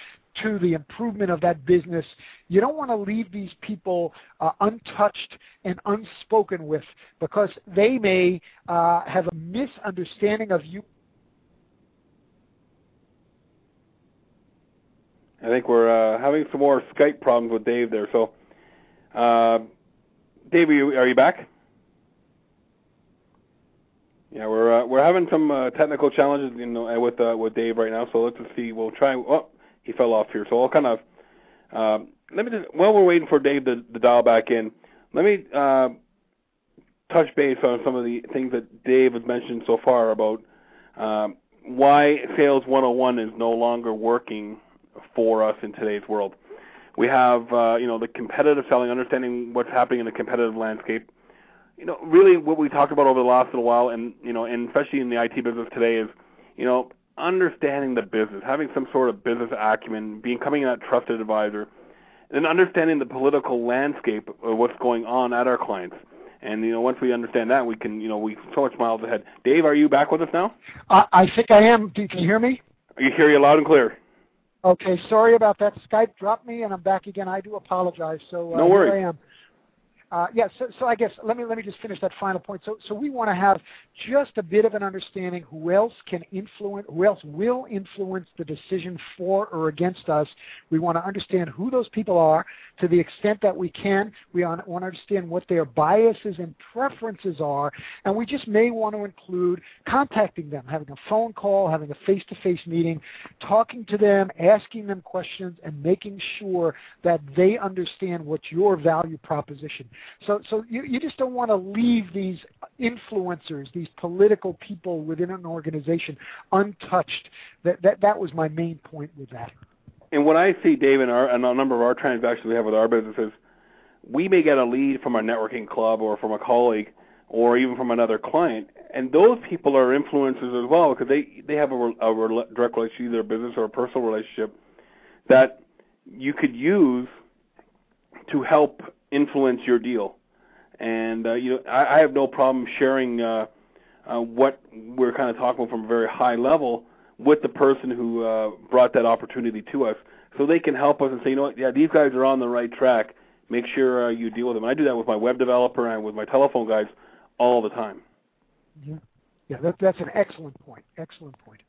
to the improvement of that business. You don't want to leave these people uh, untouched and unspoken with because they may uh, have a misunderstanding of you. I think we're uh, having some more Skype problems with Dave there. So, uh, Dave, are you, are you back? Yeah, we're uh, we're having some uh, technical challenges, you know, with uh, with Dave right now. So let's see. We'll try. Oh, he fell off here. So I'll kind of um, let me just while we're waiting for Dave to, to dial back in. Let me uh, touch base on some of the things that Dave has mentioned so far about um, why Sales 101 is no longer working for us in today's world. We have uh, you know the competitive selling, understanding what's happening in the competitive landscape you know, really what we talked about over the last little while, and you know, and especially in the IT business today, is you know, understanding the business, having some sort of business acumen, becoming that trusted advisor, and understanding the political landscape of what's going on at our clients. And you know, once we understand that, we can, you know, we so much miles ahead. Dave, are you back with us now? I, I think I am. Can you hear me? You hear you loud and clear. Okay, sorry about that. Skype dropped me, and I'm back again. I do apologize. So uh, no worries. Here I am. Uh, yeah, so, so I guess let me let me just finish that final point. So so we want to have just a bit of an understanding who else can influence, who else will influence the decision for or against us. We want to understand who those people are to the extent that we can. We want to understand what their biases and preferences are, and we just may want to include contacting them, having a phone call, having a face-to-face meeting, talking to them, asking them questions, and making sure that they understand what your value proposition. So, so you, you just don't want to leave these influencers, these political people within an organization untouched. That, that, that was my main point with that. And what I see, Dave, in, our, in a number of our transactions we have with our businesses, we may get a lead from a networking club or from a colleague or even from another client, and those people are influencers as well because they they have a, a direct relationship, either a business or a personal relationship, that you could use to help influence your deal. And uh, you know, I, I have no problem sharing uh, uh, what we're kind of talking about from a very high level with the person who uh, brought that opportunity to us, so they can help us and say, you know what, yeah, these guys are on the right track. Make sure uh, you deal with them. And I do that with my web developer and with my telephone guys all the time. Yeah, yeah, that, that's an excellent point. Excellent point.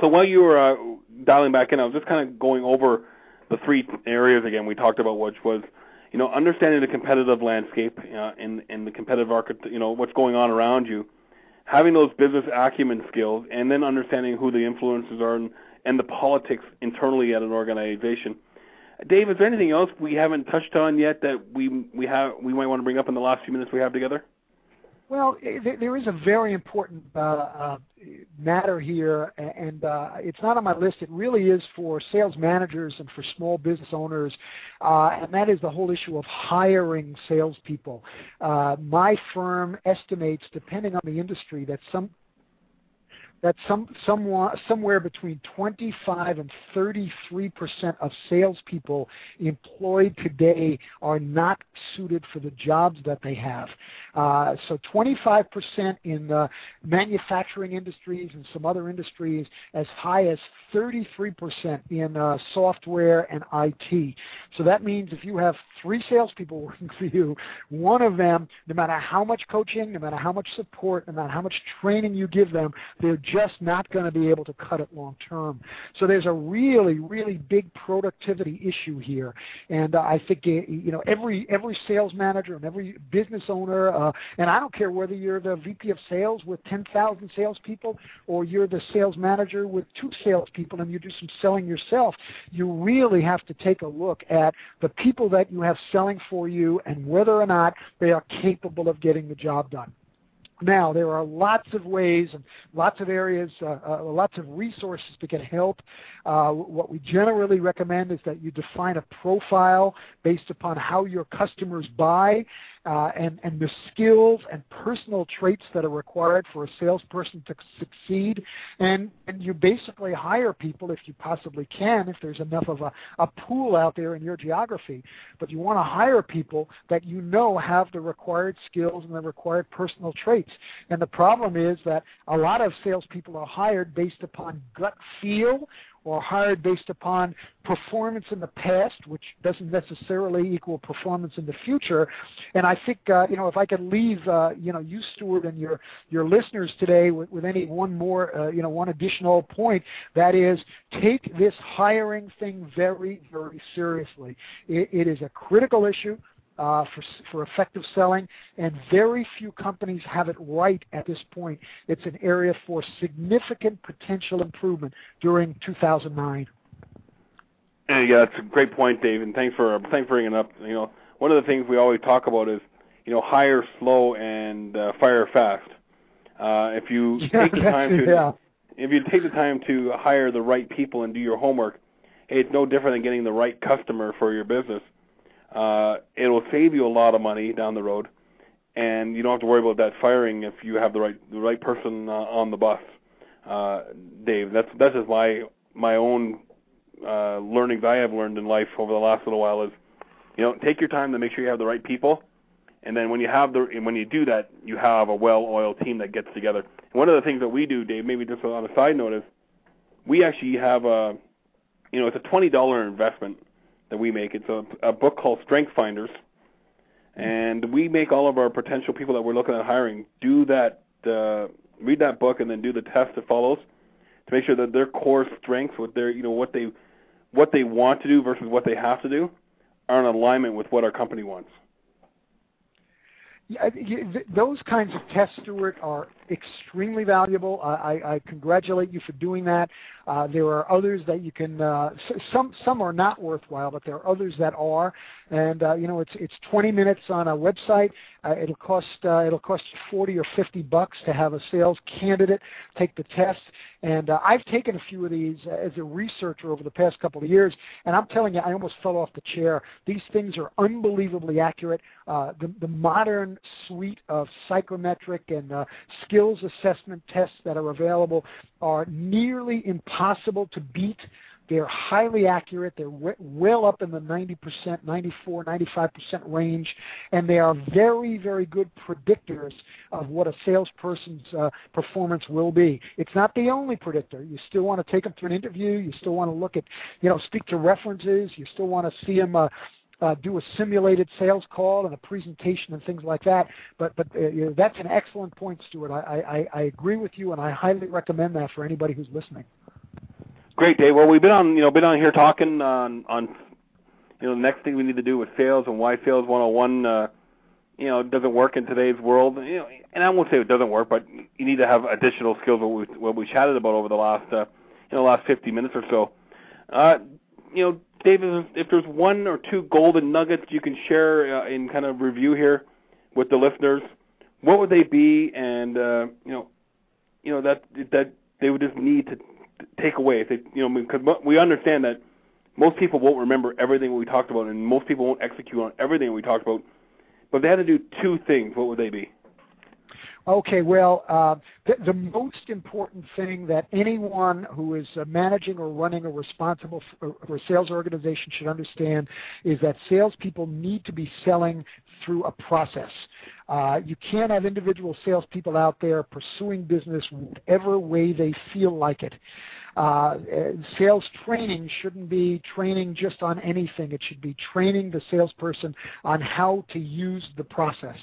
So while you were uh, dialing back in, I was just kind of going over the three areas again we talked about, which was you know, understanding the competitive landscape uh, and and the competitive you know, what's going on around you, having those business acumen skills, and then understanding who the influences are and, and the politics internally at an organization. Dave, is there anything else we haven't touched on yet that we we have we might want to bring up in the last few minutes we have together? Well, there is a very important uh, uh, matter here, and uh, it's not on my list. It really is for sales managers and for small business owners, uh, and that is the whole issue of hiring salespeople. Uh, my firm estimates, depending on the industry, that some that some, somewhere between 25 and 33 percent of salespeople employed today are not suited for the jobs that they have. Uh, so 25 percent in the manufacturing industries and some other industries, as high as 33 percent in uh, software and IT. So that means if you have three salespeople working for you, one of them, no matter how much coaching, no matter how much support, no matter how much training you give them, they're just not going to be able to cut it long term. So there's a really, really big productivity issue here, and uh, I think uh, you know every every sales manager and every business owner, uh, and I don't care whether you're the VP of sales with 10,000 salespeople or you're the sales manager with two salespeople and you do some selling yourself. You really have to take a look at the people that you have selling for you and whether or not they are capable of getting the job done. Now, there are lots of ways and lots of areas, uh, uh, lots of resources to get help. Uh, what we generally recommend is that you define a profile based upon how your customers buy uh, and, and the skills and personal traits that are required for a salesperson to succeed. And, and you basically hire people if you possibly can, if there's enough of a, a pool out there in your geography. But you want to hire people that you know have the required skills and the required personal traits. And the problem is that a lot of salespeople are hired based upon gut feel or hired based upon performance in the past, which doesn't necessarily equal performance in the future. And I think uh, you know if I could leave uh, you know you Stuart and your your listeners today with, with any one more uh, you know one additional point that is take this hiring thing very very seriously. it, it is a critical issue uh, for, for effective selling, and very few companies have it right at this point. It's an area for significant potential improvement during 2009. yeah, that's a great point, Dave, and thanks for thanks for bringing it up. You know, one of the things we always talk about is, you know, hire slow and uh, fire fast. Uh, if you yeah, take the time to, yeah. if you take the time to hire the right people and do your homework, it's no different than getting the right customer for your business uh, it'll save you a lot of money down the road, and you don't have to worry about that firing if you have the right the right person uh, on the bus. Uh, Dave, that's that's just my my own uh, learnings I have learned in life over the last little while is, you know, take your time to make sure you have the right people, and then when you have the when you do that, you have a well-oiled team that gets together. And one of the things that we do, Dave, maybe just on a side note, is we actually have a, you know, it's a twenty dollar investment that we make. It's a, a book called Strength Finders, and we make all of our potential people that we're looking at hiring do that, uh, read that book, and then do the test that follows to make sure that their core strengths, what their, you know, what they, what they want to do versus what they have to do, are in alignment with what our company wants. Yeah, those kinds of tests, Stuart, are extremely valuable. I, I congratulate you for doing that. Uh, there are others that you can. Uh, some some are not worthwhile, but there are others that are. And uh, you know, it's it's 20 minutes on a website. Uh, it'll cost uh, it'll cost you 40 or 50 bucks to have a sales candidate take the test. And uh, I've taken a few of these as a researcher over the past couple of years, and I'm telling you, I almost fell off the chair. These things are unbelievably accurate. Uh, the the modern suite of psychometric and uh, skills assessment tests that are available are nearly impossible to beat. They're highly accurate. They're well up in the 90%, 94, 95% range, and they are very, very good predictors of what a salesperson's uh, performance will be. It's not the only predictor. You still want to take them to an interview. You still want to look at, you know, speak to references. You still want to see them. Uh, uh, do a simulated sales call and a presentation and things like that. But but uh, that's an excellent point, Stuart. I, I, I agree with you, and I highly recommend that for anybody who's listening. Great, Dave. Well, we've been on you know been on here talking on on you know the next thing we need to do with sales and why sales 101 uh, you know doesn't work in today's world. You know, and I won't say it doesn't work, but you need to have additional skills. What we what we chatted about over the last uh, you know last 50 minutes or so. Uh, you know, David, if there's one or two golden nuggets you can share uh, in kind of review here with the listeners, what would they be? And uh, you know, you know that that they would just need to take away. If they, you know, because we understand that most people won't remember everything we talked about, and most people won't execute on everything we talked about. But if they had to do two things, what would they be? Okay, well, uh, the, the, most important thing that anyone who is uh, managing or running a responsible for, a sales organization should understand is that salespeople need to be selling through a process. Uh, you can't have individual salespeople out there pursuing business whatever way they feel like it. Uh, sales training shouldn't be training just on anything. It should be training the salesperson on how to use the process.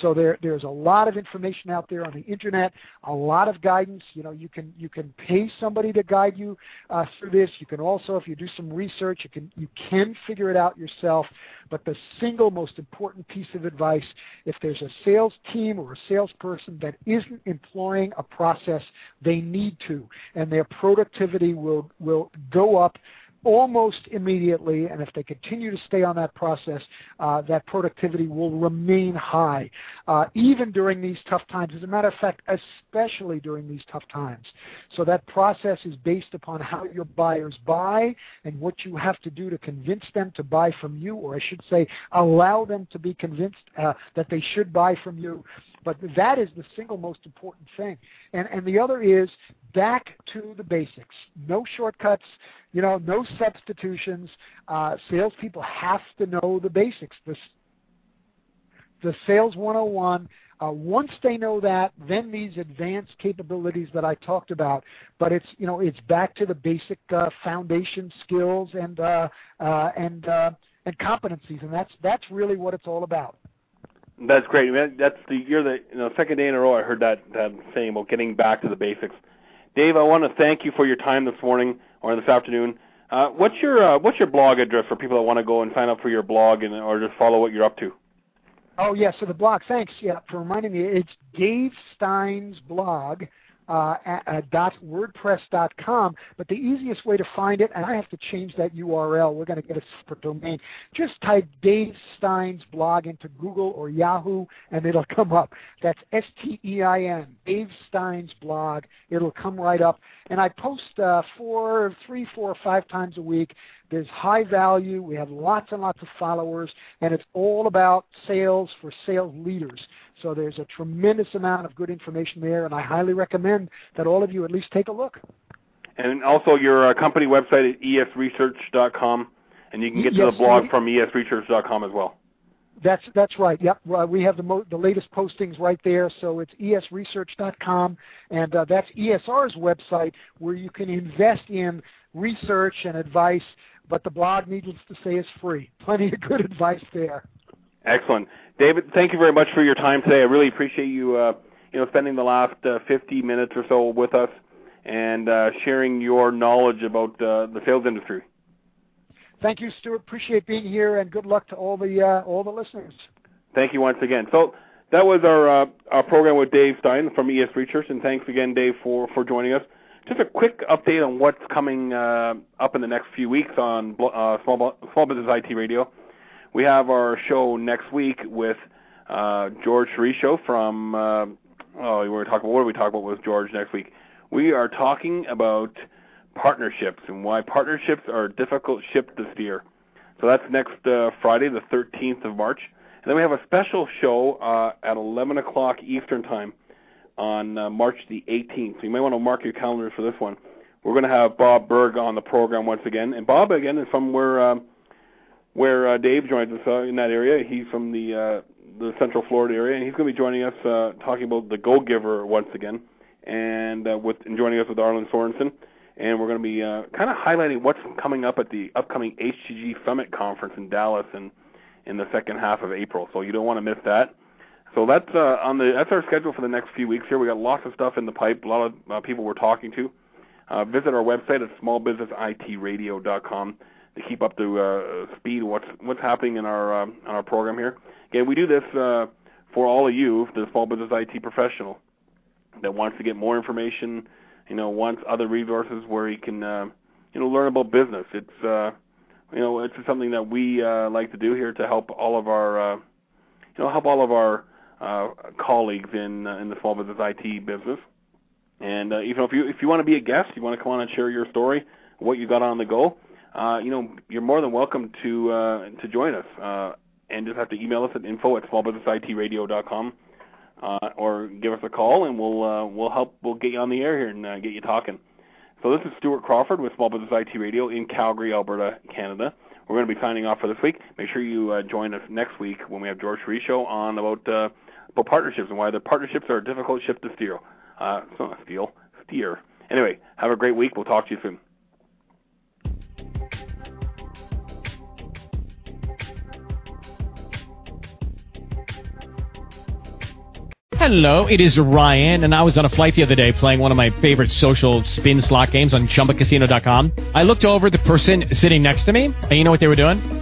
So there, there's a lot of information out there on the internet, a lot of guidance. You know, you can you can pay somebody to guide you uh, through this. You can also, if you do some research, you can you can figure it out yourself. But the single most important piece of advice, if there's a sales team or a salesperson that isn't employing a process, they need to, and their productivity will will go up almost immediately, and if they continue to stay on that process, uh, that productivity will remain high, uh, even during these tough times. As a matter of fact, especially during these tough times. So that process is based upon how your buyers buy and what you have to do to convince them to buy from you, or I should say, allow them to be convinced uh, that they should buy from you. But that is the single most important thing. And, and the other is back to the basics. No shortcuts, you know, no substitutions. Uh, salespeople have to know the basics. The, the sales 101 uh, once they know that, then these advanced capabilities that I talked about. But it's you know it's back to the basic uh, foundation skills and uh, uh, and uh, and competencies, and that's that's really what it's all about. That's great. That's the you're the you know second day in a row I heard that that saying about getting back to the basics. Dave, I want to thank you for your time this morning or this afternoon. Uh, what's your uh, what's your blog address for people that want to go and sign up for your blog and or just follow what you're up to? Oh yeah, so the blog. Thanks, yeah, for reminding me. It's Dave Stein's blog uh, wordpress.com. But the easiest way to find it, and I have to change that URL. We're going to get a separate domain. Just type Dave Stein's blog into Google or Yahoo, and it'll come up. That's S-T-E-I-N, Dave Stein's blog. It'll come right up. And I post uh, four, three, four, five times a week. There's high value. We have lots and lots of followers, and it's all about sales for sales leaders. So there's a tremendous amount of good information there, and I highly recommend that all of you at least take a look. And also your uh, company website at esresearch.com, and you can get Yes, to the blog from esresearch.com as well. That's that's right. Yep, uh, we have the mo- the latest postings right there. So it's esresearch.com, and uh, that's ESR's website where you can invest in research and advice. But the blog, needless to say, is free. Plenty of good advice there. Excellent, David. Thank you very much for your time today. I really appreciate you, uh, you know, spending the last uh, 50 minutes or so with us and uh, sharing your knowledge about uh, the sales industry. Thank you, Stuart. Appreciate being here, and good luck to all the uh, all the listeners. Thank you once again. So that was our uh, our program with Dave Stein from ES Research, and thanks again, Dave, for for joining us. Just a quick update on what's coming uh, up in the next few weeks on uh, Small, Business IT Radio. We have our show next week with uh, George Sharicho from. Oh, we were talking. What are we talking about with George next week? We are talking about partnerships and why partnerships are a difficult ship to steer. So that's next uh, Friday, the 13th of March. And then we have a special show uh, at 11 o'clock Eastern Time on uh, March the 18th. So you may want to mark your calendars for this one. We're going to have Bob Burg on the program once again. And Bob, again, is from where um, where uh, Dave joins us uh, in that area. He's from the uh, the Central Florida area, and he's going to be joining us uh, talking about the Go Giver once again, and uh, with and joining us with Arlin Sorensen. And we're going to be uh, kind of highlighting what's coming up at the upcoming HTG Summit Conference in Dallas in in the second half of April. So you don't want to miss that. So that's uh, on the that's our schedule for the next few weeks here. We got lots of stuff in the pipe. A lot of uh, people we're talking to. Uh, visit our website at smallbusinessitradio.com to keep up to uh, speed what's what's happening in our on our program here. Again, we do this uh, for all of you, the small business IT professional that wants to get more information. You know, wants other resources where he can uh, you know learn about business. It's uh, you know it's something that we uh, like to do here to help all of our uh, you know help all of our uh, colleagues in uh, in the small business IT business. And uh, even if you if you want to be a guest, you want to come on and share your story, what you got on the go, uh, you know you're more than welcome to uh, to join us. Uh, and just have to email us at info at smallbusinessitradio.com uh, or give us a call, and we'll uh, we'll help we'll get you on the air here and uh, get you talking. So this is Stuart Crawford with Small Business IT Radio in Calgary, Alberta, Canada. We're going to be signing off for this week. Make sure you uh, join us next week when we have George Sharicho on about uh, about partnerships and why the partnerships are a difficult ship to steer. Uh, it's not a steal, steer. Anyway, have a great week. We'll talk to you soon. Hello, it is Ryan, and I was on a flight the other day playing one of my favorite social spin slot games on ChumbaCasino.com. I looked over the person sitting next to me, and you know what they were doing?